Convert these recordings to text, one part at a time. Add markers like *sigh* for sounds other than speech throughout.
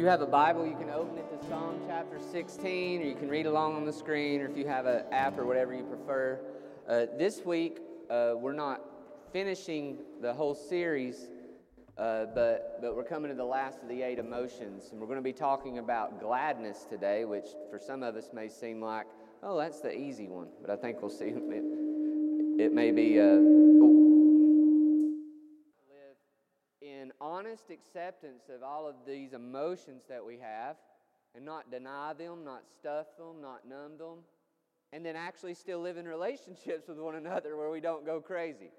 you have a Bible, you can open it to Psalm chapter 16, or you can read along on the screen, or if you have an app or whatever you prefer. Uh, this week, uh, we're not finishing the whole series, uh, but, but we're coming to the last of the eight emotions. And we're going to be talking about gladness today, which for some of us may seem like, oh, that's the easy one. But I think we'll see it, it may be. Uh, in honest acceptance of all of these emotions that we have and not deny them, not stuff them, not numb them, and then actually still live in relationships *laughs* with one another where we don't go crazy.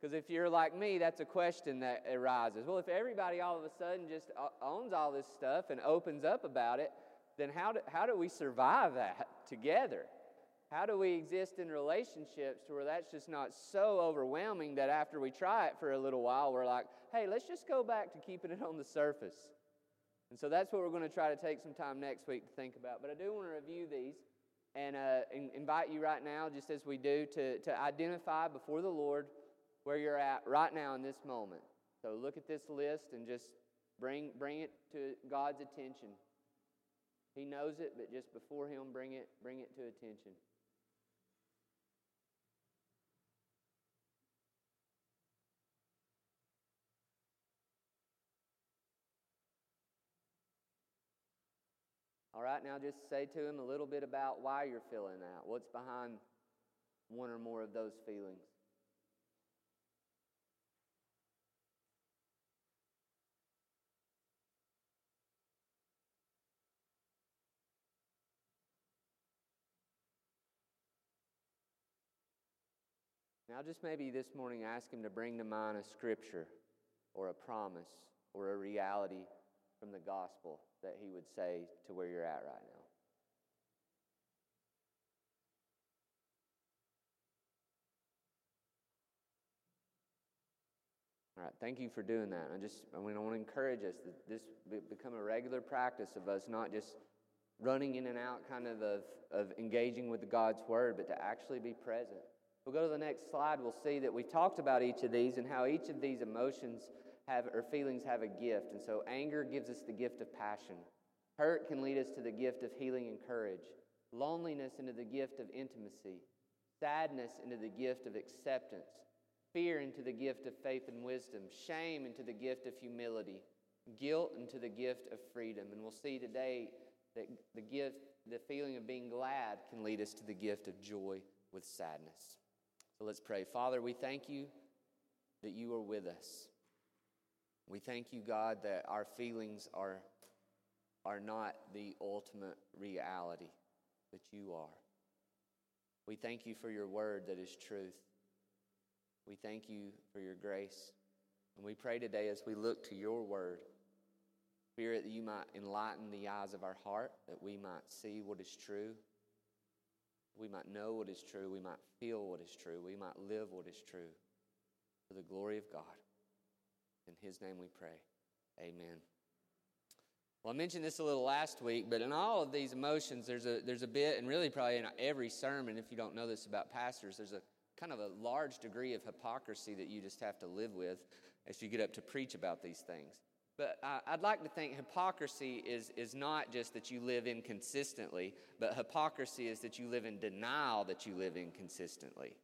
Because if you're like me, that's a question that arises. Well, if everybody all of a sudden just owns all this stuff and opens up about it, then how do, how do we survive that *laughs* together? How do we exist in relationships to where that's just not so overwhelming that after we try it for a little while, we're like, hey, let's just go back to keeping it on the surface? And so that's what we're going to try to take some time next week to think about. But I do want to review these and uh, invite you right now, just as we do, to, to identify before the Lord where you're at right now in this moment. So look at this list and just bring, bring it to God's attention. He knows it, but just before Him, bring it, bring it to attention. All right, now just say to him a little bit about why you're feeling that. What's behind one or more of those feelings? Now, just maybe this morning ask him to bring to mind a scripture or a promise or a reality from the gospel that he would say to where you're at right now? All right, thank you for doing that. I just I mean I want to encourage us that this become a regular practice of us not just running in and out kind of, of of engaging with God's word, but to actually be present. We'll go to the next slide. We'll see that we've talked about each of these and how each of these emotions have, or feelings have a gift. And so anger gives us the gift of passion. Hurt can lead us to the gift of healing and courage. Loneliness into the gift of intimacy. Sadness into the gift of acceptance. Fear into the gift of faith and wisdom. Shame into the gift of humility. Guilt into the gift of freedom. And we'll see today that the gift, the feeling of being glad can lead us to the gift of joy with sadness. So let's pray. Father, we thank you that you are with us. We thank you, God, that our feelings are, are not the ultimate reality, but you are. We thank you for your word that is truth. We thank you for your grace. And we pray today as we look to your word, Spirit, that you might enlighten the eyes of our heart, that we might see what is true. We might know what is true. We might feel what is true. We might live what is true for the glory of God. In his name we pray. Amen. Well, I mentioned this a little last week, but in all of these emotions, there's a, there's a bit, and really probably in every sermon, if you don't know this about pastors, there's a kind of a large degree of hypocrisy that you just have to live with as you get up to preach about these things. But I'd like to think hypocrisy is, is not just that you live inconsistently, but hypocrisy is that you live in denial that you live inconsistently.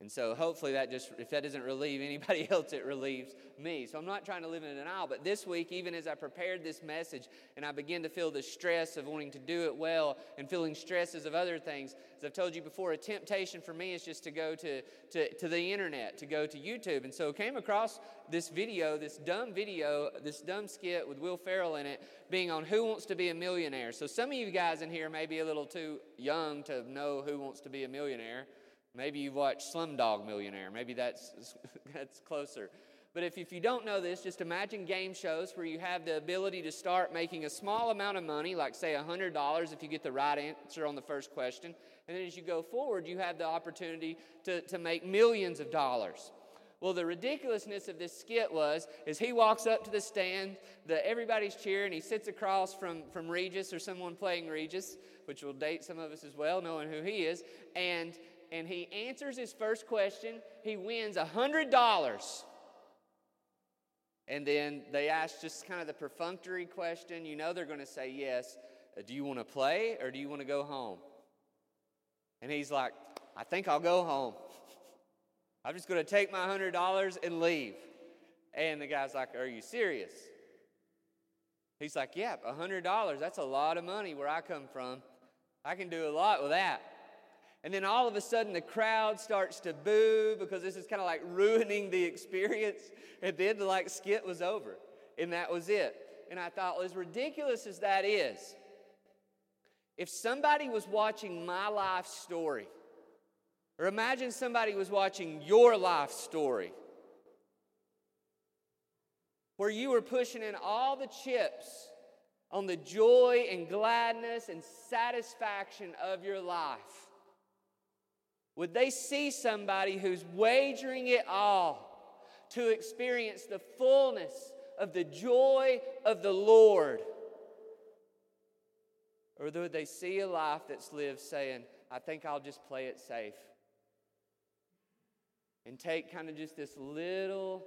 And so hopefully that just, if that doesn't relieve anybody *laughs* else, it relieves me. So I'm not trying to live in denial, but this week, even as I prepared this message and I began to feel the stress of wanting to do it well and feeling stresses of other things, as I've told you before, a temptation for me is just to go to, to, to the internet, to go to YouTube. And so I came across this video, this dumb video, this dumb skit with Will Ferrell in it, being on Who Wants to Be a Millionaire. So some of you guys in here may be a little too young to know Who Wants to Be a Millionaire. Maybe you've watched Slumdog Millionaire. Maybe that's, *laughs* that's closer. But if, if you don't know this, just imagine game shows where you have the ability to start making a small amount of money, like say $100 if you get the right answer on the first question. And then as you go forward, you have the opportunity to, to make millions of dollars. Well, the ridiculousness of this skit was is he walks up to the stand, the everybody's cheering, he sits across from, from Regis or someone playing Regis, which will date some of us as well, knowing who he is, and and he answers his first question, he wins $100. And then they ask just kind of the perfunctory question. You know they're going to say yes. Uh, do you want to play or do you want to go home? And he's like, I think I'll go home. *laughs* I'm just going to take my $100 and leave. And the guy's like, Are you serious? He's like, Yeah, $100. That's a lot of money where I come from. I can do a lot with that. And then all of a sudden, the crowd starts to boo because this is kind of like ruining the experience. And then the like skit was over, and that was it. And I thought, well, as ridiculous as that is, if somebody was watching my life story, or imagine somebody was watching your life story, where you were pushing in all the chips on the joy and gladness and satisfaction of your life would they see somebody who's wagering it all to experience the fullness of the joy of the Lord? Or would they see a life that's lived saying, I think I'll just play it safe? And take kind of just this little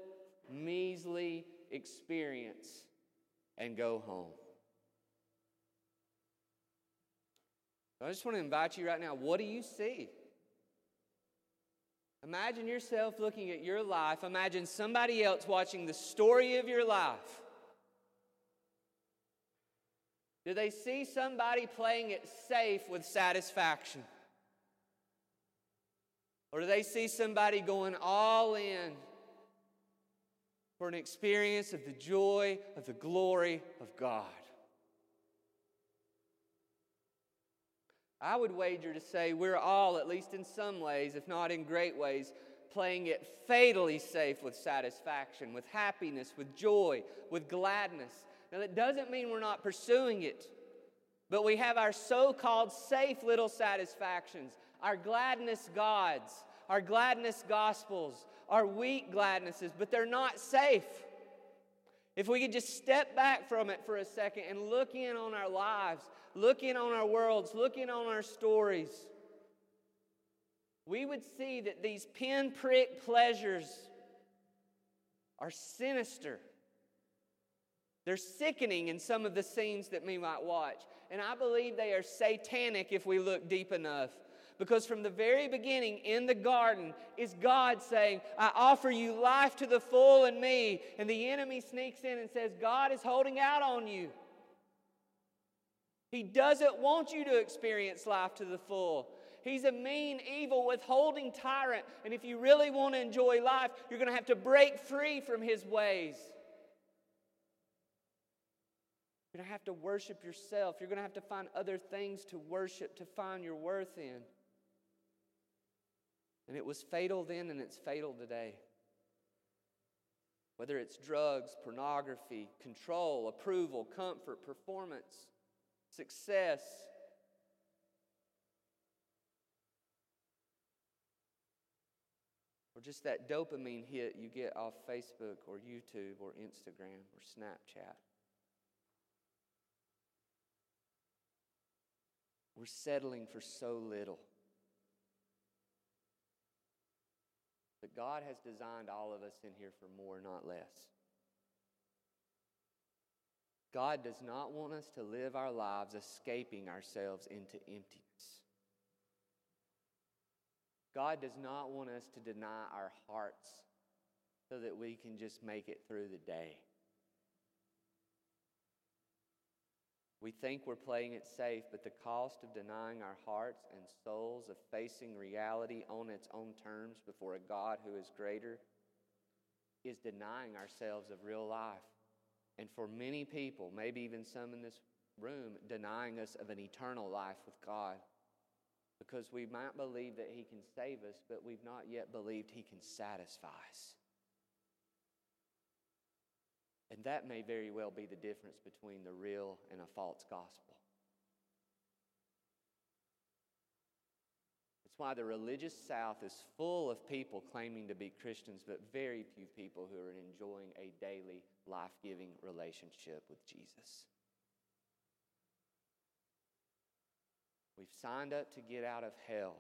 measly experience and go home. I just want to invite you right now what do you see? Imagine yourself looking at your life. Imagine somebody else watching the story of your life. Do they see somebody playing it safe with satisfaction? Or do they see somebody going all in for an experience of the joy of the glory of God? I would wager to say we're all, at least in some ways, if not in great ways, playing it fatally safe with satisfaction, with happiness, with joy, with gladness. Now, that doesn't mean we're not pursuing it, but we have our so called safe little satisfactions, our gladness gods, our gladness gospels, our weak gladnesses, but they're not safe. If we could just step back from it for a second and look in on our lives looking on our worlds, looking on our stories, we would see that these pinprick pleasures are sinister. They're sickening in some of the scenes that we might watch. And I believe they are satanic if we look deep enough. Because from the very beginning in the garden is God saying, I offer you life to the full in me. And the enemy sneaks in and says, God is holding out on you. He doesn't want you to experience life to the full. He's a mean, evil, withholding tyrant. And if you really want to enjoy life, you're going to have to break free from his ways. You're going to have to worship yourself. You're going to have to find other things to worship to find your worth in. And it was fatal then and it's fatal today. Whether it's drugs, pornography, control, approval, comfort, performance success. Or just that dopamine hit you get off Facebook or YouTube or Instagram or Snapchat. We're settling for so little. But God has designed all of us in here for more, not less. God does not want us to live our lives escaping ourselves into emptiness. God does not want us to deny our hearts so that we can just make it through the day. We think we're playing it safe, but the cost of denying our hearts and souls, of facing reality on its own terms before a God who is greater, is denying ourselves of real life. And for many people, maybe even some in this room, denying us of an eternal life with God. Because we might believe that He can save us, but we've not yet believed He can satisfy us. And that may very well be the difference between the real and a false gospel. That's why the religious South is full of people claiming to be Christians, but very few people who are enjoying a daily, life giving relationship with Jesus. We've signed up to get out of hell,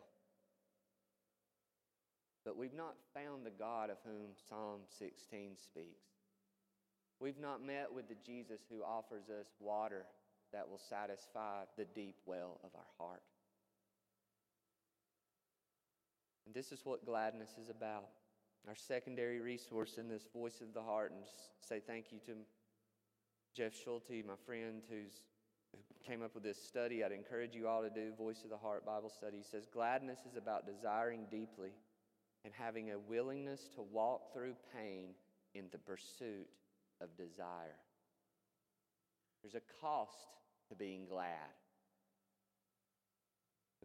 but we've not found the God of whom Psalm 16 speaks. We've not met with the Jesus who offers us water that will satisfy the deep well of our heart. And this is what gladness is about. Our secondary resource in this voice of the heart, and just say thank you to Jeff Schulte, my friend who's who came up with this study. I'd encourage you all to do Voice of the Heart Bible study. He says gladness is about desiring deeply and having a willingness to walk through pain in the pursuit of desire. There's a cost to being glad.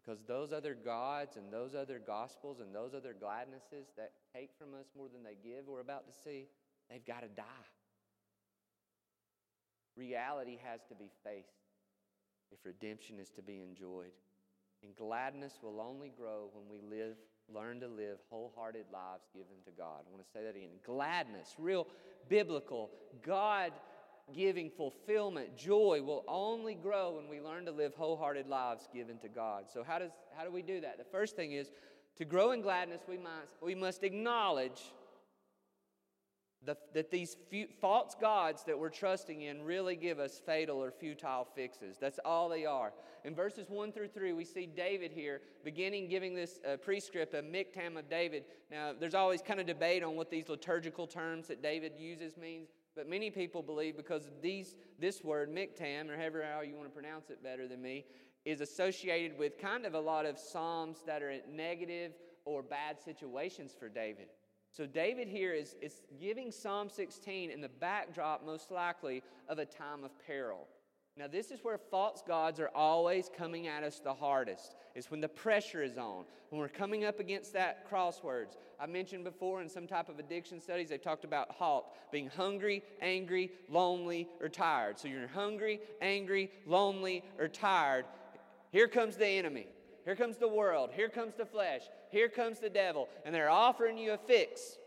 Because those other gods and those other gospels and those other gladnesses that take from us more than they give, we're about to see, they've got to die. Reality has to be faced if redemption is to be enjoyed. And gladness will only grow when we live, learn to live wholehearted lives given to God. I want to say that again. Gladness, real biblical, God giving fulfillment, joy will only grow when we learn to live wholehearted lives given to God. So, how, does, how do we do that? The first thing is to grow in gladness, we must, we must acknowledge the, that these few, false gods that we're trusting in really give us fatal or futile fixes. That's all they are. In verses 1 through 3, we see David here beginning giving this uh, prescript, a miktam of David. Now, there's always kind of debate on what these liturgical terms that David uses means. But many people believe because these, this word, miktam, or however how you want to pronounce it better than me, is associated with kind of a lot of psalms that are in negative or bad situations for David. So David here is, is giving Psalm 16 in the backdrop, most likely, of a time of peril. Now, this is where false gods are always coming at us the hardest. It's when the pressure is on, when we're coming up against that crosswords. I mentioned before in some type of addiction studies, they talked about HALT, being hungry, angry, lonely, or tired. So you're hungry, angry, lonely, or tired. Here comes the enemy. Here comes the world. Here comes the flesh. Here comes the devil. And they're offering you a fix.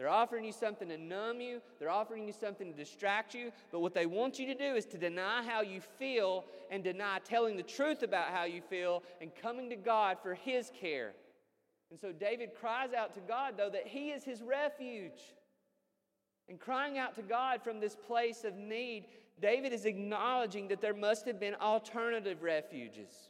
They're offering you something to numb you, they're offering you something to distract you, but what they want you to do is to deny how you feel and deny telling the truth about how you feel and coming to God for His care. And so David cries out to God, though, that He is his refuge. And crying out to God from this place of need, David is acknowledging that there must have been alternative refuges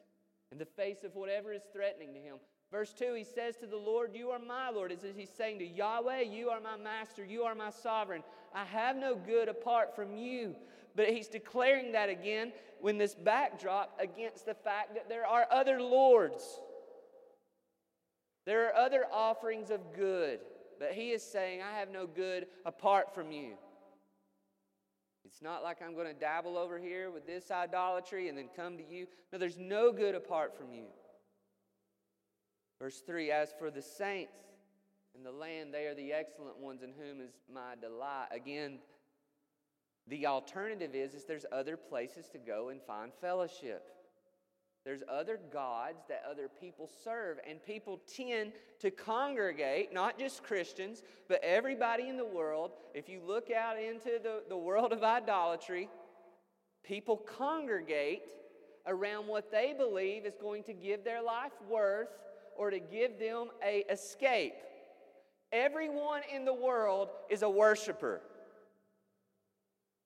in the face of whatever is threatening to him. Verse 2, he says to the Lord, You are my Lord. As he's saying to Yahweh, You are my master, you are my sovereign. I have no good apart from you. But he's declaring that again when this backdrop against the fact that there are other lords. There are other offerings of good. But he is saying, I have no good apart from you. It's not like I'm going to dabble over here with this idolatry and then come to you. No, there's no good apart from you. Verse 3 As for the saints in the land, they are the excellent ones in whom is my delight. Again, the alternative is, is there's other places to go and find fellowship. There's other gods that other people serve, and people tend to congregate, not just Christians, but everybody in the world. If you look out into the, the world of idolatry, people congregate around what they believe is going to give their life worth or to give them a escape. Everyone in the world is a worshiper.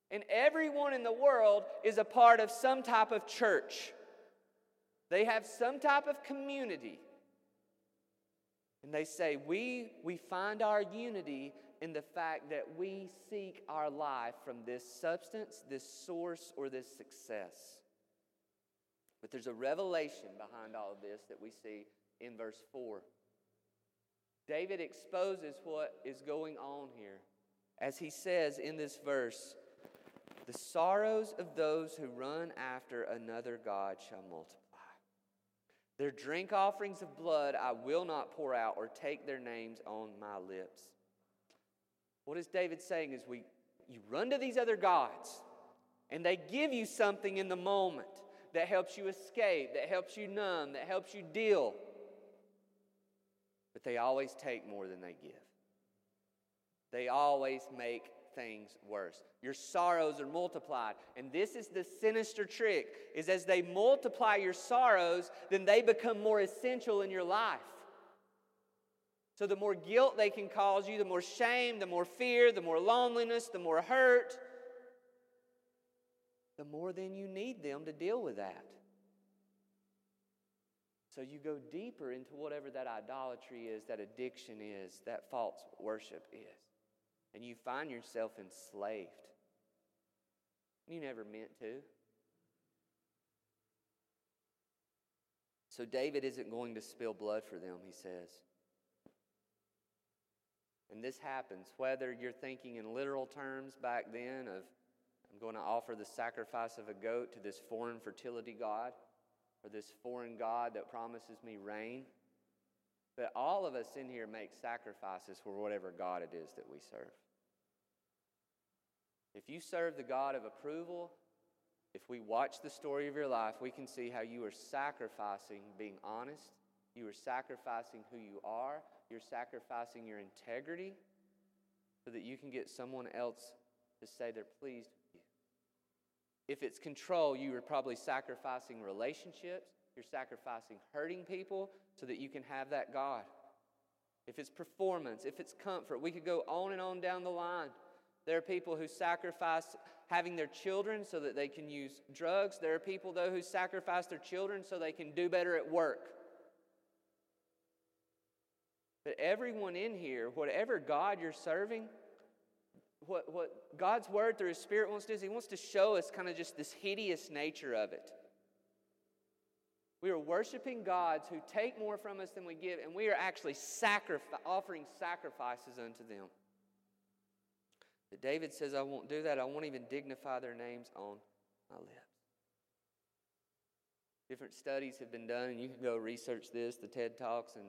And everyone in the world is a part of some type of church. They have some type of community. And they say, we, we find our unity in the fact that we seek our life from this substance, this source, or this success. But there's a revelation behind all of this that we see in verse 4. David exposes what is going on here. As he says in this verse, the sorrows of those who run after another God shall multiply. Their drink offerings of blood I will not pour out or take their names on my lips. What is David saying is we you run to these other gods and they give you something in the moment that helps you escape, that helps you numb, that helps you deal but they always take more than they give. They always make things worse. Your sorrows are multiplied. And this is the sinister trick is as they multiply your sorrows, then they become more essential in your life. So, the more guilt they can cause you, the more shame, the more fear, the more loneliness, the more hurt, the more then you need them to deal with that. So, you go deeper into whatever that idolatry is, that addiction is, that false worship is. And you find yourself enslaved. You never meant to. So, David isn't going to spill blood for them, he says. And this happens whether you're thinking in literal terms back then of, I'm going to offer the sacrifice of a goat to this foreign fertility god or this foreign god that promises me rain. But all of us in here make sacrifices for whatever God it is that we serve. If you serve the God of approval, if we watch the story of your life, we can see how you are sacrificing being honest, you are sacrificing who you are, you're sacrificing your integrity so that you can get someone else to say they're pleased. If it's control, you are probably sacrificing relationships, you're sacrificing hurting people so that you can have that God. If it's performance, if it's comfort, we could go on and on down the line. There are people who sacrifice having their children so that they can use drugs. There are people, though, who sacrifice their children so they can do better at work. But everyone in here, whatever God you're serving, what, what God's word through His Spirit wants to do is He wants to show us kind of just this hideous nature of it. We are worshiping gods who take more from us than we give, and we are actually offering sacrifices unto them. But David says, I won't do that. I won't even dignify their names on my lips. Different studies have been done, and you can go research this, the TED Talks and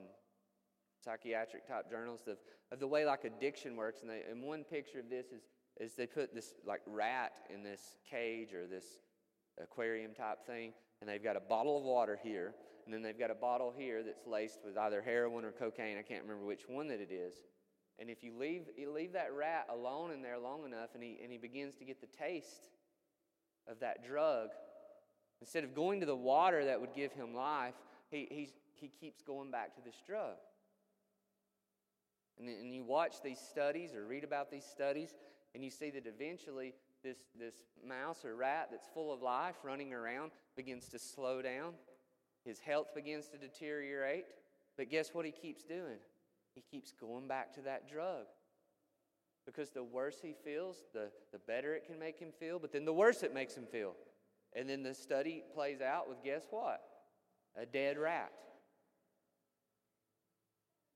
psychiatric type journals of, of the way like addiction works. And, they, and one picture of this is, is they put this like rat in this cage or this aquarium type thing, and they've got a bottle of water here, and then they've got a bottle here that's laced with either heroin or cocaine. I can't remember which one that it is. And if you leave, you leave that rat alone in there long enough and he, and he begins to get the taste of that drug, instead of going to the water that would give him life, he, he's, he keeps going back to this drug. And, and you watch these studies or read about these studies, and you see that eventually this, this mouse or rat that's full of life running around begins to slow down. His health begins to deteriorate. But guess what he keeps doing? He keeps going back to that drug. Because the worse he feels, the, the better it can make him feel, but then the worse it makes him feel. And then the study plays out with guess what? A dead rat.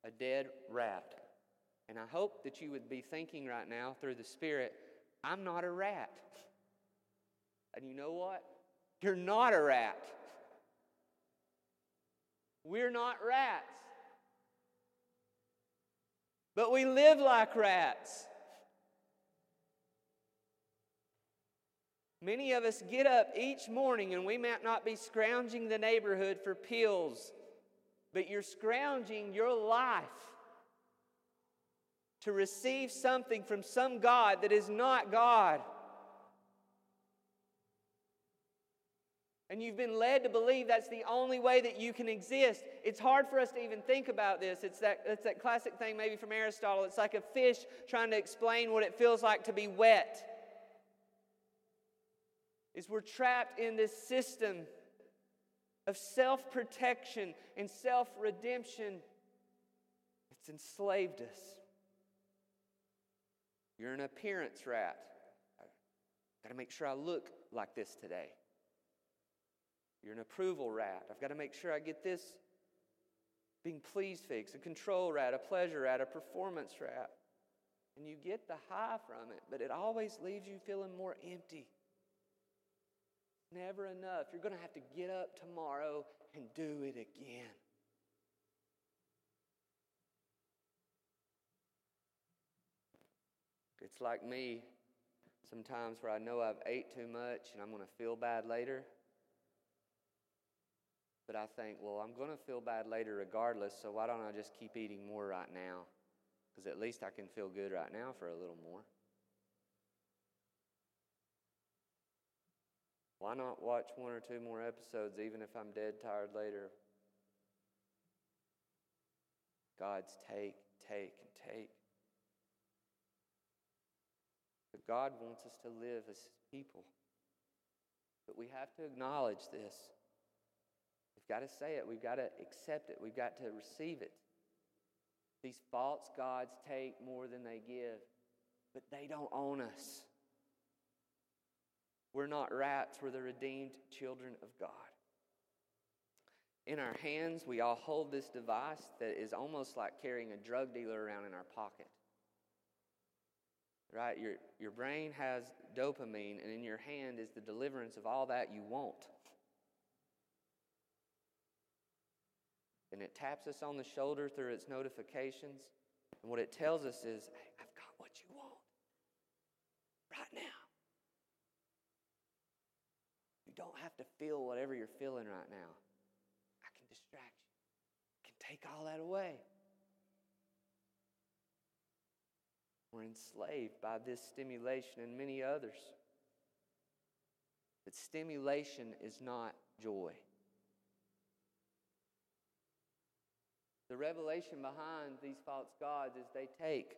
A dead rat. And I hope that you would be thinking right now through the Spirit, I'm not a rat. And you know what? You're not a rat. We're not rats. But we live like rats. Many of us get up each morning and we might not be scrounging the neighborhood for pills, but you're scrounging your life to receive something from some God that is not God. And you've been led to believe that's the only way that you can exist. It's hard for us to even think about this. It's that, it's that classic thing, maybe from Aristotle. It's like a fish trying to explain what it feels like to be wet. Is we're trapped in this system of self protection and self redemption. It's enslaved us. You're an appearance rat. I've got to make sure I look like this today. You're an approval rat. I've got to make sure I get this being pleased fix, a control rat, a pleasure rat, a performance rat. And you get the high from it, but it always leaves you feeling more empty. Never enough. You're going to have to get up tomorrow and do it again. Like me sometimes where I know I've ate too much and I'm going to feel bad later. But I think, well, I'm going to feel bad later regardless, so why don't I just keep eating more right now? Because at least I can feel good right now for a little more. Why not watch one or two more episodes even if I'm dead tired later? gods take, take, and take. God wants us to live as his people. But we have to acknowledge this. We've got to say it. We've got to accept it. We've got to receive it. These false gods take more than they give, but they don't own us. We're not rats, we're the redeemed children of God. In our hands, we all hold this device that is almost like carrying a drug dealer around in our pocket. Right? Your, your brain has dopamine, and in your hand is the deliverance of all that you want. And it taps us on the shoulder through its notifications. And what it tells us is, hey, I've got what you want right now. You don't have to feel whatever you're feeling right now. I can distract you, I can take all that away. We're enslaved by this stimulation and many others. But stimulation is not joy. The revelation behind these false gods is they take,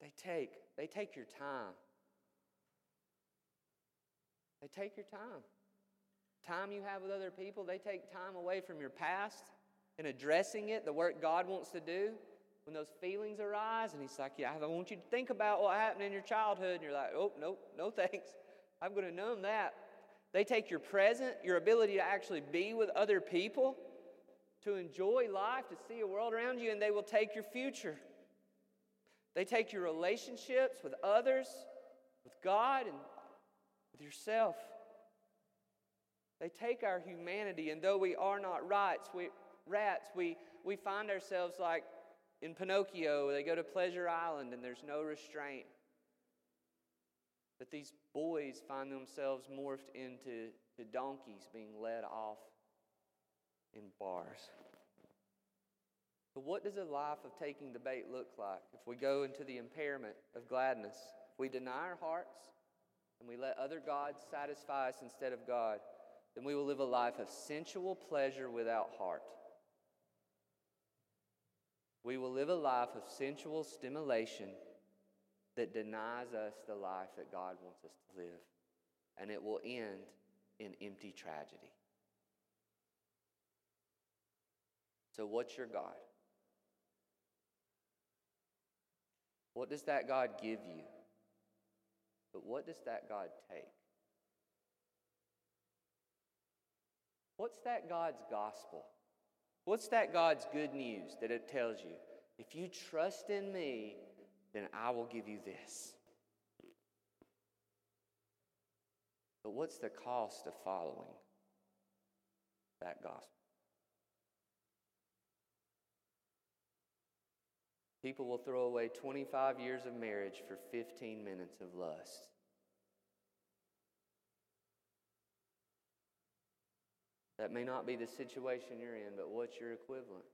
they take, they take your time. They take your time. Time you have with other people, they take time away from your past and addressing it, the work God wants to do. When those feelings arise, and He's like, Yeah, I want you to think about what happened in your childhood, and you're like, Oh, no, no thanks. *laughs* I'm going to numb that. They take your present, your ability to actually be with other people, to enjoy life, to see a world around you, and they will take your future. They take your relationships with others, with God, and with yourself. They take our humanity, and though we are not rats, we, rats, we, we find ourselves like in Pinocchio, they go to Pleasure Island and there's no restraint. But these boys find themselves morphed into to donkeys being led off in bars. But what does a life of taking the bait look like if we go into the impairment of gladness? If we deny our hearts and we let other gods satisfy us instead of God, then we will live a life of sensual pleasure without heart. We will live a life of sensual stimulation that denies us the life that God wants us to live. And it will end in empty tragedy. So, what's your God? What does that God give you? But what does that God take? What's that God's gospel? What's that God's good news that it tells you? If you trust in me, then I will give you this. But what's the cost of following that gospel? People will throw away 25 years of marriage for 15 minutes of lust. That may not be the situation you're in, but what's your equivalent?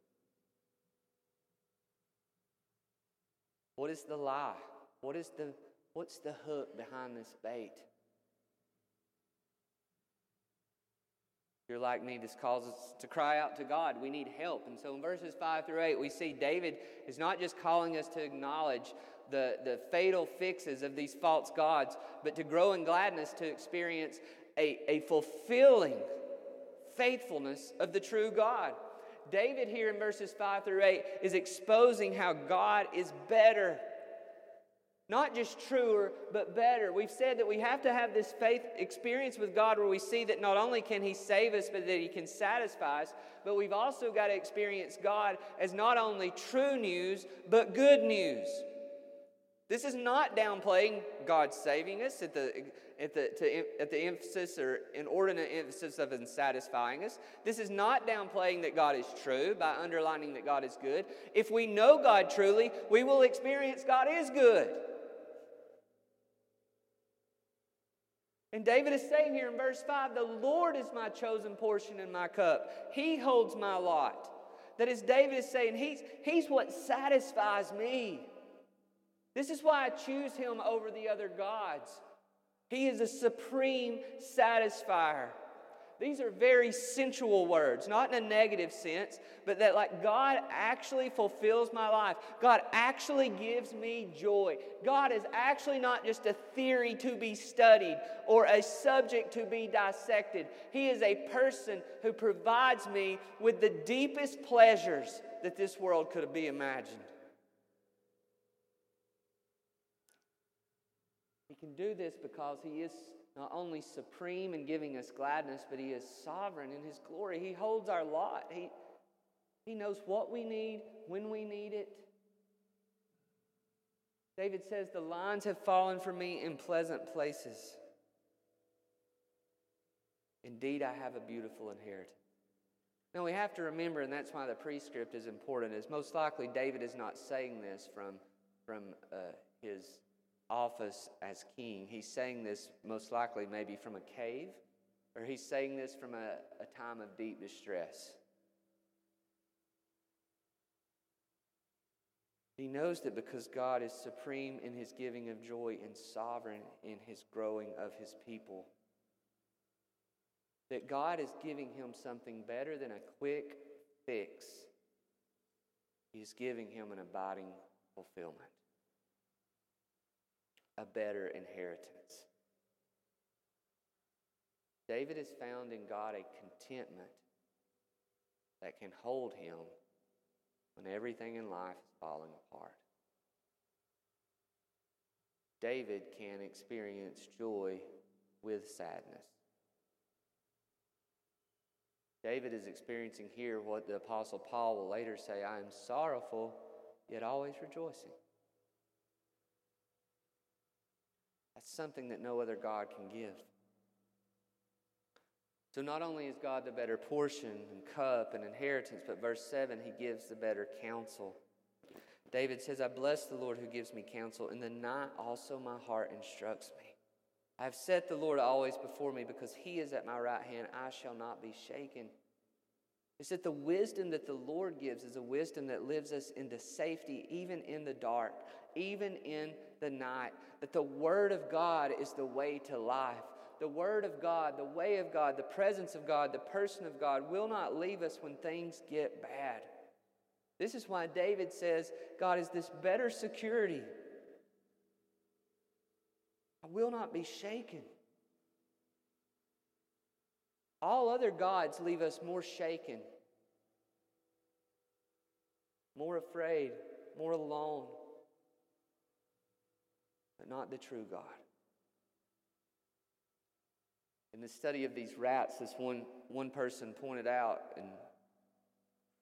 What is the lie? What is the, what's the hook behind this bait? If you're like me, this calls us to cry out to God. We need help. And so in verses 5 through 8, we see David is not just calling us to acknowledge the, the fatal fixes of these false gods, but to grow in gladness to experience a, a fulfilling faithfulness of the true God. David, here in verses 5 through 8, is exposing how God is better. Not just truer, but better. We've said that we have to have this faith experience with God where we see that not only can He save us, but that He can satisfy us, but we've also got to experience God as not only true news, but good news. This is not downplaying God saving us at the, at the, to, at the emphasis or inordinate emphasis of satisfying us. This is not downplaying that God is true by underlining that God is good. If we know God truly, we will experience God is good. And David is saying here in verse 5 the Lord is my chosen portion in my cup, He holds my lot. That is, David is saying, He's, he's what satisfies me. This is why I choose him over the other gods. He is a supreme satisfier. These are very sensual words, not in a negative sense, but that like God actually fulfills my life. God actually gives me joy. God is actually not just a theory to be studied or a subject to be dissected. He is a person who provides me with the deepest pleasures that this world could be imagined. He can do this because He is not only supreme in giving us gladness, but He is sovereign in His glory. He holds our lot. He, he knows what we need, when we need it. David says, The lines have fallen for me in pleasant places. Indeed, I have a beautiful inheritance. Now, we have to remember, and that's why the prescript is important, is most likely David is not saying this from, from uh, his office as king. He's saying this most likely maybe from a cave, or he's saying this from a, a time of deep distress. He knows that because God is supreme in his giving of joy and sovereign in his growing of his people, that God is giving him something better than a quick fix. He's giving him an abiding fulfillment a better inheritance. David has found in God a contentment that can hold him when everything in life is falling apart. David can experience joy with sadness. David is experiencing here what the Apostle Paul will later say I am sorrowful, yet always rejoicing. That's something that no other God can give. So, not only is God the better portion and cup and inheritance, but verse 7, he gives the better counsel. David says, I bless the Lord who gives me counsel. In the night also my heart instructs me. I have set the Lord always before me because he is at my right hand. I shall not be shaken. It's that the wisdom that the Lord gives is a wisdom that lives us into safety, even in the dark, even in the night. That the Word of God is the way to life. The Word of God, the way of God, the presence of God, the person of God will not leave us when things get bad. This is why David says, God is this better security. I will not be shaken. All other gods leave us more shaken, more afraid, more alone but not the true God. In the study of these rats, this one, one person pointed out and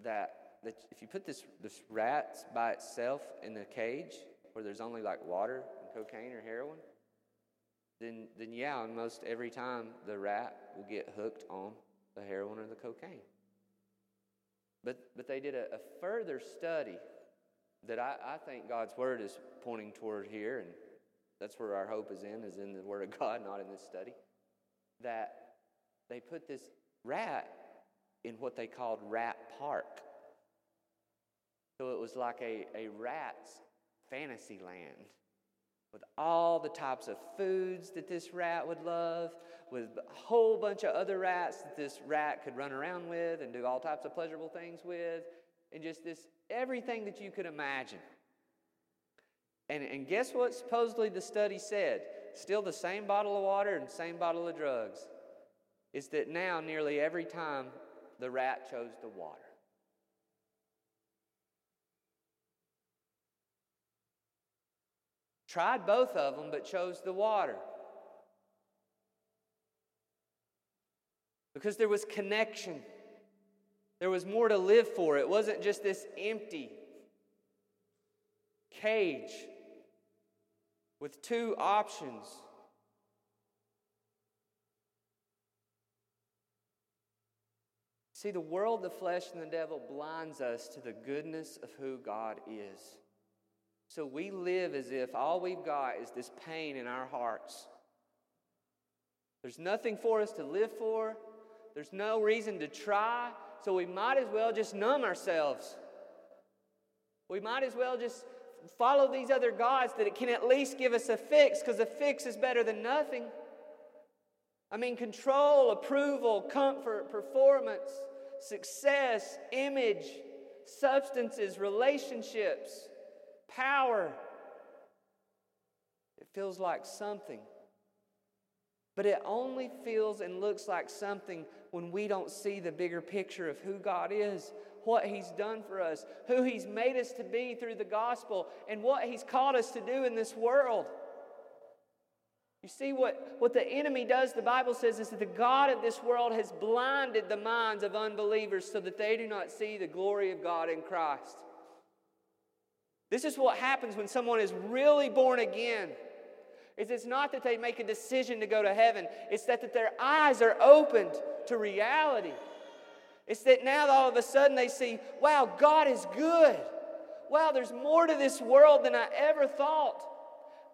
that, that if you put this, this rat by itself in a cage where there's only like water and cocaine or heroin, then, then yeah, almost every time the rat will get hooked on the heroin or the cocaine. But, but they did a, a further study that I, I think God's word is pointing toward here, and that's where our hope is in, is in the Word of *laughs* God, not in this study. That they put this rat in what they called Rat Park. So it was like a, a rat's fantasy land with all the types of foods that this rat would love, with a whole bunch of other rats that this rat could run around with and do all types of pleasurable things with, and just this everything that you could imagine. And, and guess what supposedly the study said? Still the same bottle of water and same bottle of drugs. Is that now nearly every time the rat chose the water. Tried both of them, but chose the water. Because there was connection. There was more to live for. It wasn't just this empty cage with two options. See, the world, the flesh, and the devil blinds us to the goodness of who God is. So we live as if all we've got is this pain in our hearts. There's nothing for us to live for, there's no reason to try, so we might as well just numb ourselves. We might as well just follow these other gods that it can at least give us a fix because a fix is better than nothing. I mean, control, approval, comfort, performance, success, image, substances, relationships, power. It feels like something. But it only feels and looks like something when we don't see the bigger picture of who God is, what He's done for us, who He's made us to be through the gospel, and what He's called us to do in this world. You see, what, what the enemy does, the Bible says, is that the God of this world has blinded the minds of unbelievers so that they do not see the glory of God in Christ. This is what happens when someone is really born again. Is it's not that they make a decision to go to heaven, it's that, that their eyes are opened to reality. It's that now all of a sudden they see, wow, God is good. Wow, there's more to this world than I ever thought.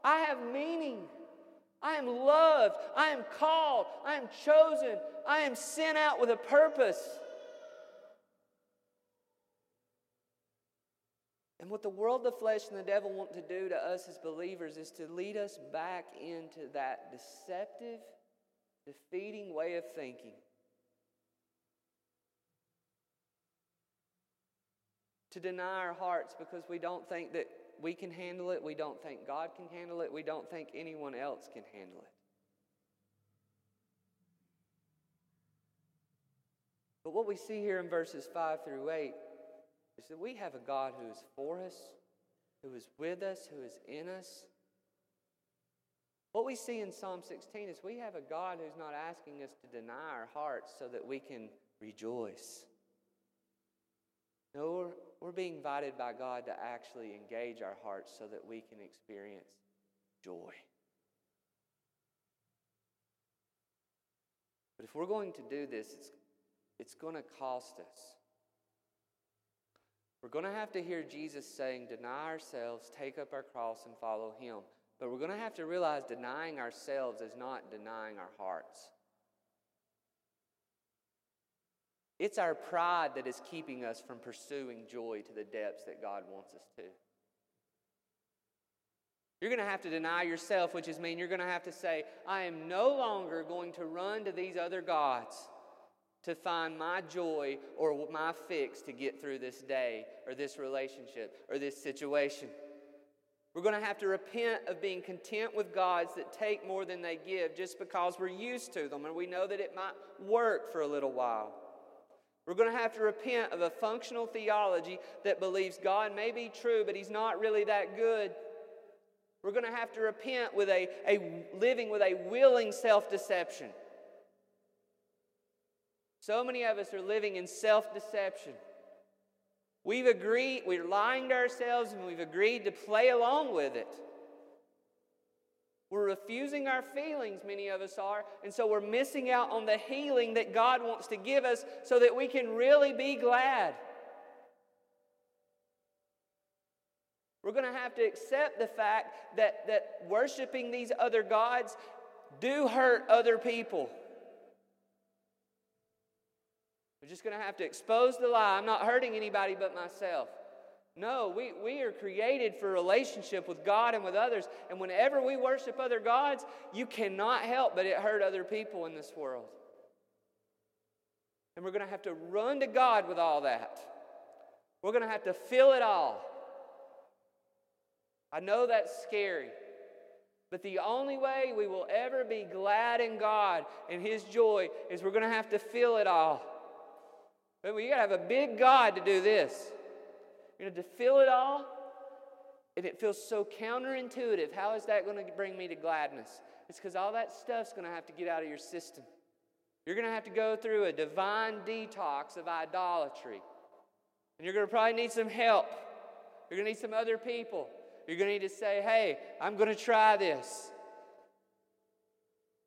I have meaning. I am loved. I am called. I am chosen. I am sent out with a purpose. And what the world, the flesh, and the devil want to do to us as believers is to lead us back into that deceptive, defeating way of thinking. To deny our hearts because we don't think that we can handle it. We don't think God can handle it. We don't think anyone else can handle it. But what we see here in verses 5 through 8 is that we have a God who is for us, who is with us, who is in us. What we see in Psalm 16 is we have a God who's not asking us to deny our hearts so that we can rejoice. No, we're, being invited by God to actually engage our hearts so that we can experience joy. But if we're going to do this, it's, it's going to cost us. We're going to have to hear Jesus saying, Deny ourselves, take up our cross, and follow Him. But we're going to have to realize denying ourselves is not denying our hearts. It's our pride that is keeping us from pursuing joy to the depths that God wants us to. You're going to have to deny yourself, which is mean you're going to have to say, I am no longer going to run to these other gods to find my joy or my fix to get through this day or this relationship or this situation. We're going to have to repent of being content with gods that take more than they give just because we're used to them and we know that it might work for a little while. We're going to have to repent of a functional theology that believes God may be true, but He's not really that good. We're going to have to repent with a, a living with a willing self deception. So many of us are living in self deception. We've agreed, we're lying to ourselves, and we've agreed to play along with it. We're refusing our feelings, many of us are, and so we're missing out on the healing that God wants to give us so that we can really be glad. We're going to have to accept the fact that, that worshiping these other gods do hurt other people. We're just going to have to expose the lie. I'm not hurting anybody but myself. No, we, we are created for relationship with God and with others. And whenever we worship other gods, you cannot help but it hurt other people in this world. And we're going to have to run to God with all that. We're going to have to feel it all. I know that's scary. But the only way we will ever be glad in God and His joy is we're going to have to feel it all. But you got to have a big God to do this. You know, to feel it all, and it feels so counterintuitive. How is that going to bring me to gladness? It's because all that stuff's going to have to get out of your system. You're going to have to go through a divine detox of idolatry. And you're going to probably need some help. You're going to need some other people. You're going to need to say, hey, I'm going to try this.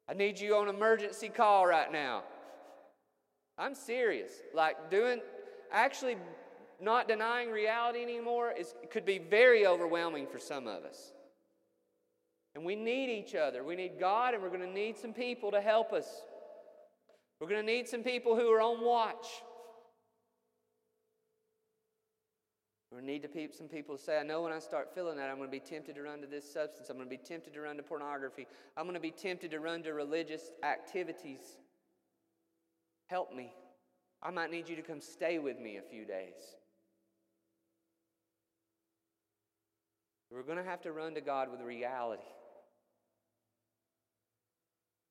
I need you on emergency call right now. I'm serious. Like doing, actually not denying reality anymore is, could be very overwhelming for some of us. And we need each other. We need God, and we're going to need some people to help us. We're going to need some people who are on watch. We need to pe- some people to say, I know when I start feeling that, I'm going to be tempted to run to this substance. I'm going to be tempted to run to pornography. I'm going to be tempted to run to religious activities. Help me. I might need you to come stay with me a few days. We're going to have to run to God with reality.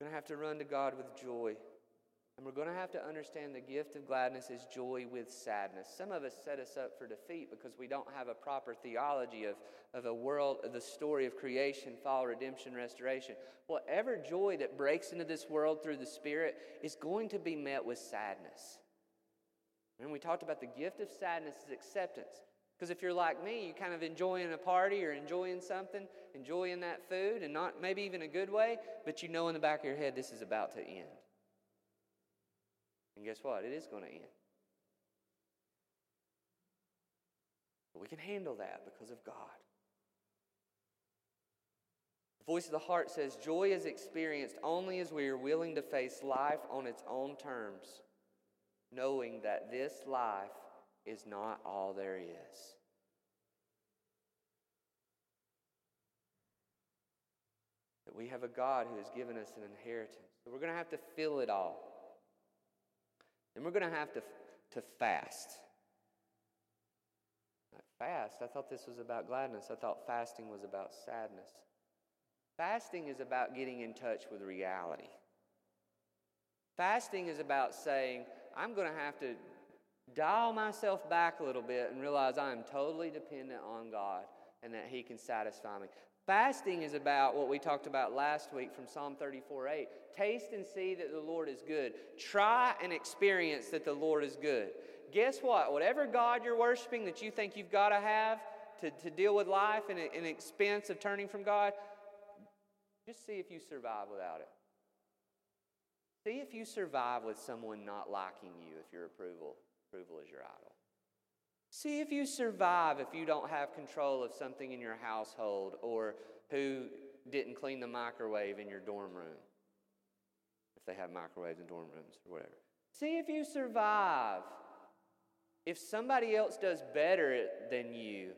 We're going to have to run to God with joy. And we're going to have to understand the gift of gladness is joy with sadness. Some of us set us up for defeat because we don't have a proper theology of, of a world, of the story of creation, fall, redemption, restoration. Whatever joy that breaks into this world through the Spirit is going to be met with sadness. And we talked about the gift of sadness is acceptance. Because if you're like me, you kind of enjoying a party or enjoying something, enjoying that food, and not maybe even a good way, but you know in the back of your head this is about to end. And guess what? It is going to end. But we can handle that because of God. The voice of the heart says, Joy is experienced only as we are willing to face life on its own terms, knowing that this life is not all there is. That we have a God who has given us an inheritance. We're going to have to fill it all. And we're going to have to, to fast. Not fast. I thought this was about gladness. I thought fasting was about sadness. Fasting is about getting in touch with reality. Fasting is about saying, I'm going to have to dial myself back a little bit and realize I am totally dependent on God and that He can satisfy me. Fasting is about what we talked about last week from Psalm 34 8. Taste and see that the Lord is good. Try and experience that the Lord is good. Guess what? Whatever God you're worshiping that you think you've got to have to, to deal with life and an expense of turning from God, just see if you survive without it. See if you survive with someone not liking you if your approval approval is your idol. See if you survive if you don't have control of something in your household or who didn't clean the microwave in your dorm room. If they have microwaves in dorm rooms or whatever. See if you survive if somebody else does better than you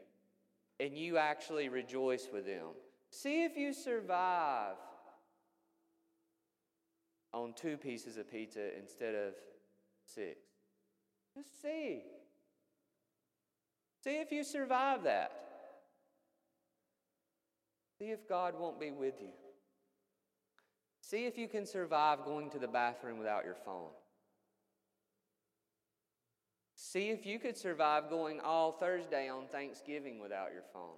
and you actually rejoice with them. See if you survive on two pieces of pizza instead of six. Just see. See if you survive that. See if God won't be with you. See if you can survive going to the bathroom without your phone. See if you could survive going all Thursday on Thanksgiving without your phone.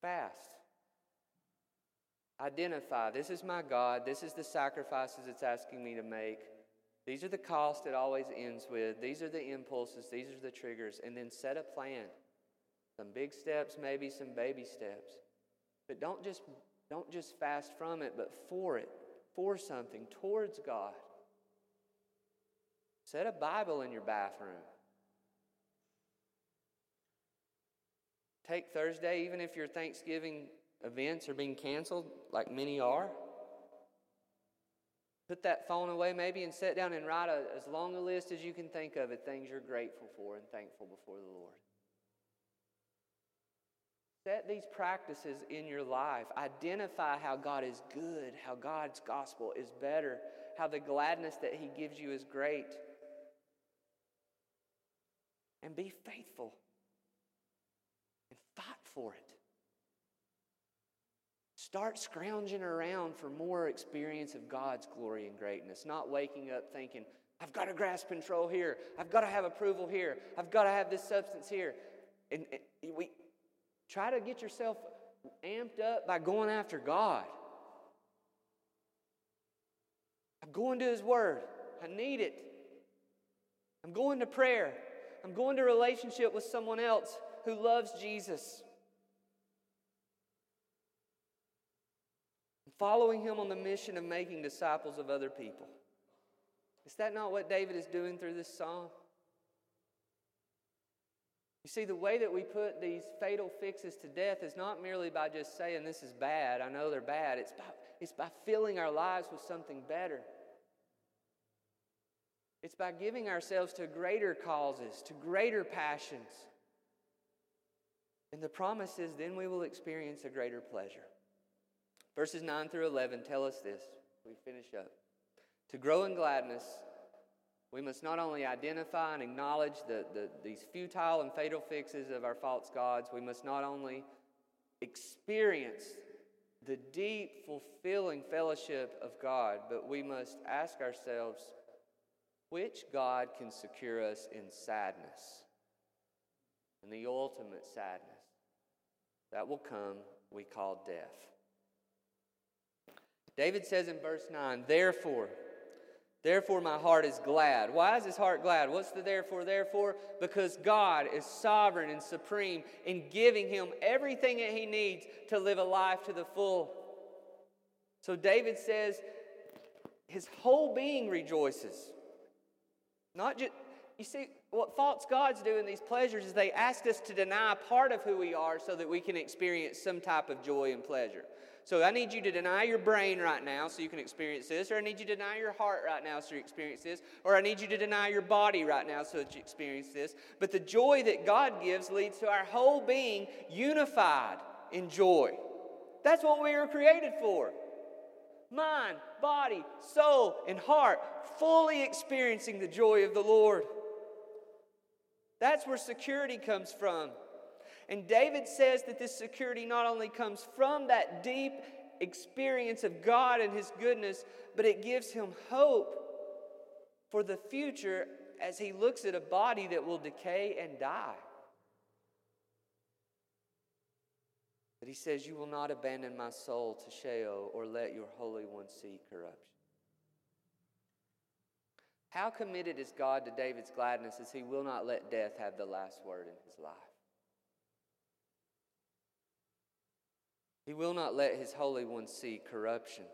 Fast. Identify this is my God, this is the sacrifices it's asking me to make. These are the costs it always ends with. These are the impulses, these are the triggers. And then set a plan. Some big steps, maybe some baby steps. But don't just don't just fast from it, but for it, for something, towards God. Set a Bible in your bathroom. Take Thursday, even if your Thanksgiving events are being canceled, like many are. Put that phone away maybe and sit down and write a, as long a list as you can think of it, things you're grateful for and thankful before the Lord. Set these practices in your life. Identify how God is good, how God's gospel is better, how the gladness that He gives you is great. And be faithful and fight for it. Start scrounging around for more experience of God's glory and greatness, not waking up thinking, I've got to grasp control here. I've got to have approval here. I've got to have this substance here. And, and we try to get yourself amped up by going after God. I'm going to His Word. I need it. I'm going to prayer. I'm going to relationship with someone else who loves Jesus. Following him on the mission of making disciples of other people. Is that not what David is doing through this psalm? You see, the way that we put these fatal fixes to death is not merely by just saying this is bad, I know they're bad. It's by, it's by filling our lives with something better. It's by giving ourselves to greater causes, to greater passions. And the promise is then we will experience a greater pleasure. Verses 9 through 11 tell us this. We finish up. To grow in gladness, we must not only identify and acknowledge the, the, these futile and fatal fixes of our false gods, we must not only experience the deep, fulfilling fellowship of God, but we must ask ourselves which God can secure us in sadness? And the ultimate sadness that will come, we call death. David says in verse 9, Therefore, Therefore, my heart is glad. Why is his heart glad? What's the therefore? Therefore, because God is sovereign and supreme in giving him everything that he needs to live a life to the full. So, David says his whole being rejoices. Not just, you see, what false gods do in these pleasures is they ask us to deny part of who we are so that we can experience some type of joy and pleasure. So I need you to deny your brain right now so you can experience this, or I need you to deny your heart right now so you experience this, or I need you to deny your body right now so that you experience this. But the joy that God gives leads to our whole being unified in joy. That's what we were created for. Mind, body, soul, and heart, fully experiencing the joy of the Lord. That's where security comes from. And David says that this security not only comes from that deep experience of God and His goodness, but it gives him hope for the future as he looks at a body that will decay and die. But he says, You will not abandon my soul to Sheol or let your Holy One see corruption. How committed is God to David's gladness as he will not let death have the last word in his life? He will not let his Holy One see corruption.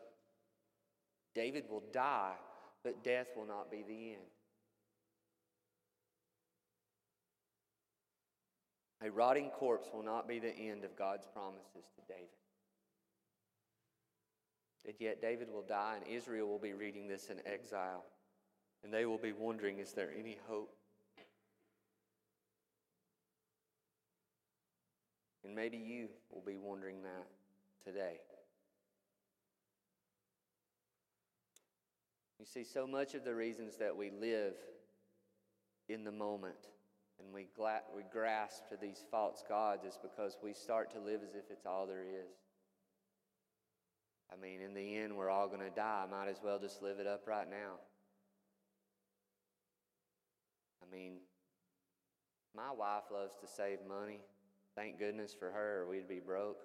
David will die, but death will not be the end. A rotting corpse will not be the end of God's promises to David. And yet, David will die, and Israel will be reading this in exile. And they will be wondering is there any hope? And maybe you will be wondering that today. You see, so much of the reasons that we live in the moment and we, gla- we grasp to these false gods is because we start to live as if it's all there is. I mean, in the end, we're all going to die. Might as well just live it up right now. I mean, my wife loves to save money. Thank goodness for her, or we'd be broke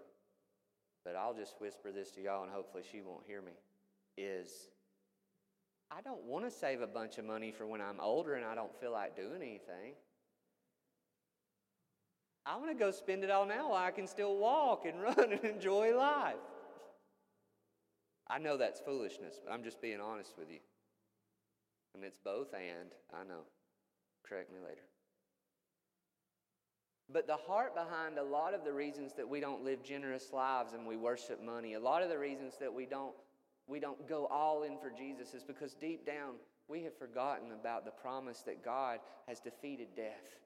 but I'll just whisper this to y'all and hopefully she won't hear me, is I don't want to save a bunch of money for when I'm older and I don't feel like doing anything. I want to go spend it all now while I can still walk and *laughs* run and enjoy life. I know that's foolishness, but I'm just being honest with you. And it's both and, I know. Correct me later. But the heart behind a lot of the reasons that we don't live generous lives and we worship money, a lot of the reasons that we don't, we don't go all in for Jesus is because deep down we have forgotten about the promise that God has defeated death.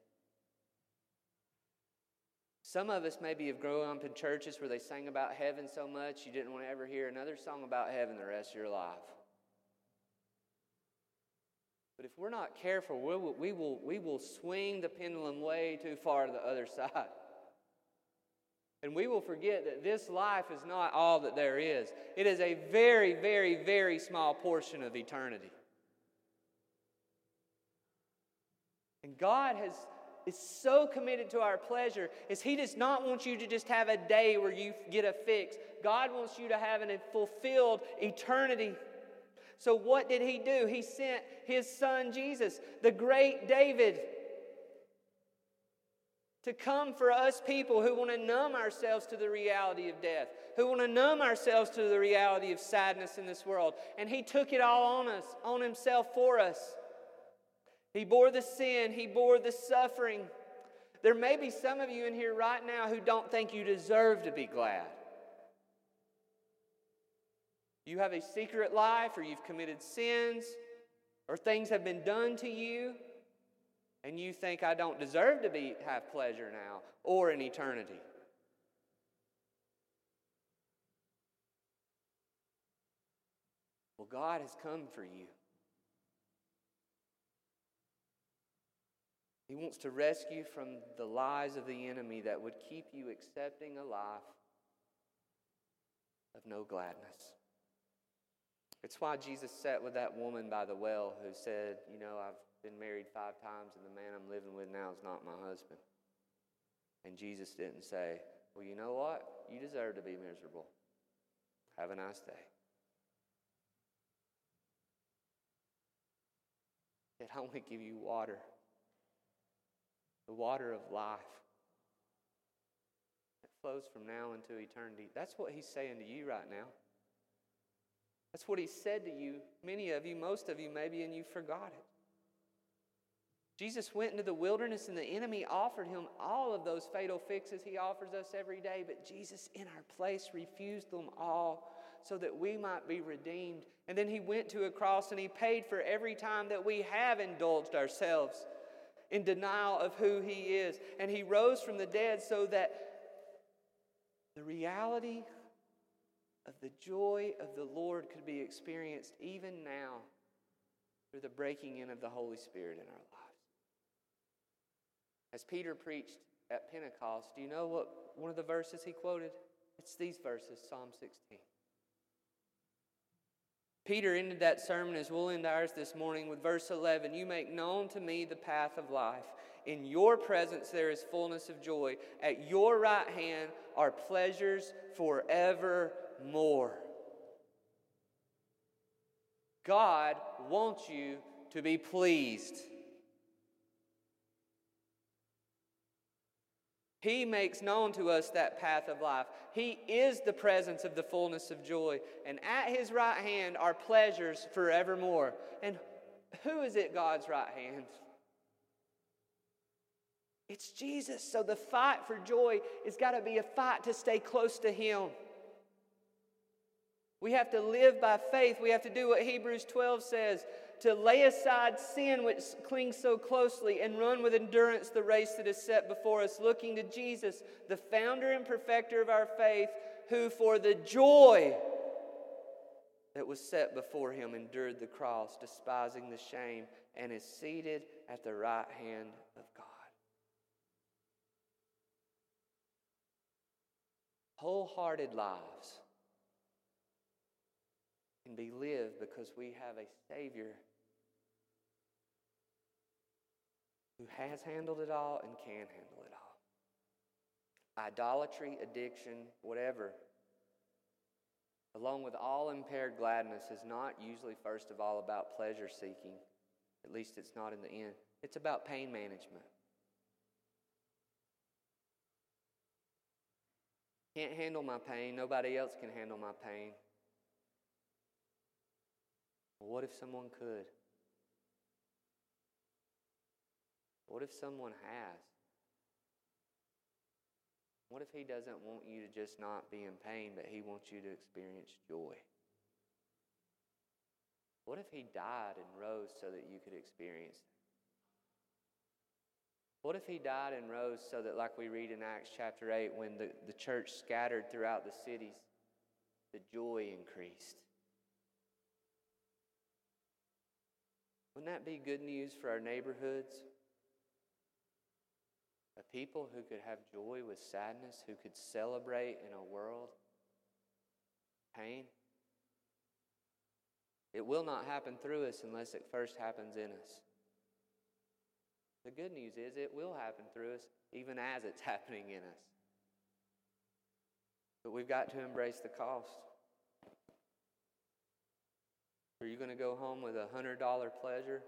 Some of us maybe have grown up in churches where they sang about heaven so much you didn't want to ever hear another song about heaven the rest of your life. But if we're not careful, we will, we will, we will swing the pendulum way too far to the other *laughs* side. And we will forget that this life is not all that there is. It is a very, very, very small portion of eternity. And God has, is so committed to our pleasure is He does not want you to just have a day where you get a fix. God wants you to have a fulfilled eternity. So, what did he do? He sent his son Jesus, the great David, to come for us people who want to numb ourselves to the reality of death, who want to numb ourselves to the reality of sadness in this world. And he took it all on us, on himself for us. He bore the sin, he bore the suffering. There may be some of you in here right now who don't think you deserve to be glad. You have a secret life or you've committed sins. or things have been done to you and you think I don't deserve to be have pleasure now or in eternity. Well, God has come for you. He wants to rescue from the lies of the enemy that would keep you accepting a life of no gladness. It's why Jesus sat with that woman by the well who said, You know, I've been married five times and the man I'm living with now is not my husband. And Jesus didn't say, Well, you know what? You deserve to be miserable. Have a nice day. It only give you water, the water of life. It flows from now into eternity. That's what he's saying to you right now. That's what he said to you, many of you, most of you maybe, and you forgot it. Jesus went into the wilderness and the enemy offered him all of those fatal fixes he offers us every day, but Jesus, in our place, refused them all so that we might be redeemed. And then he went to a cross and he paid for every time that we have indulged ourselves in denial of who he is. And he rose from the dead so that the reality of the joy of the Lord could be experienced even now through the breaking in of the Holy Spirit in our lives. As Peter preached at Pentecost, do you know what one of the verses he quoted? It's these verses, Psalm 16. Peter ended that sermon as we'll end ours this morning with verse 11 You make known to me the path of life. In your presence there is fullness of joy. At your right hand are pleasures forevermore. God wants you to be pleased. He makes known to us that path of life. He is the presence of the fullness of joy. And at his right hand are pleasures forevermore. And who is at God's right hand? It's Jesus. So the fight for joy has got to be a fight to stay close to him. We have to live by faith. We have to do what Hebrews 12 says to lay aside sin which clings so closely and run with endurance the race that is set before us, looking to Jesus, the founder and perfecter of our faith, who for the joy that was set before him endured the cross, despising the shame, and is seated at the right hand of God. Wholehearted lives can be lived because we have a Savior who has handled it all and can handle it all. Idolatry, addiction, whatever, along with all impaired gladness, is not usually, first of all, about pleasure seeking. At least it's not in the end. It's about pain management. Can't handle my pain. Nobody else can handle my pain. What if someone could? What if someone has? What if he doesn't want you to just not be in pain, but he wants you to experience joy? What if he died and rose so that you could experience? What if he died and rose so that, like we read in Acts chapter 8, when the, the church scattered throughout the cities, the joy increased? Wouldn't that be good news for our neighborhoods? A people who could have joy with sadness, who could celebrate in a world pain. It will not happen through us unless it first happens in us. The good news is it will happen through us even as it's *laughs* happening in us. But we've got to embrace the cost. Are you going to go home with a $100 pleasure?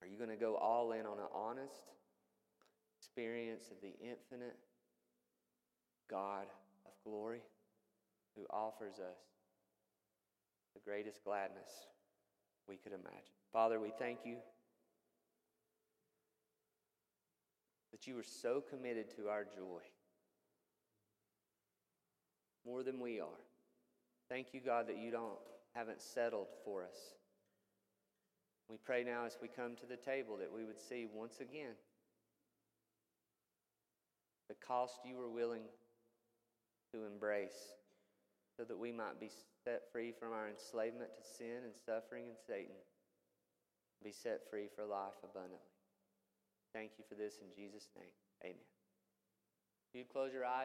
Are you going to go all in on an honest experience of the infinite God of glory who offers us the greatest gladness we could imagine? Father, we thank you that you are so committed to our joy more than we are. Thank you, God, that you don't haven't settled for us We pray now as we come to the table that we would see once again the cost you were willing to embrace so that we might be set free from our enslavement to sin and suffering and Satan, be set free for life abundantly. Thank you for this in Jesus' name. Amen. You close your eyes.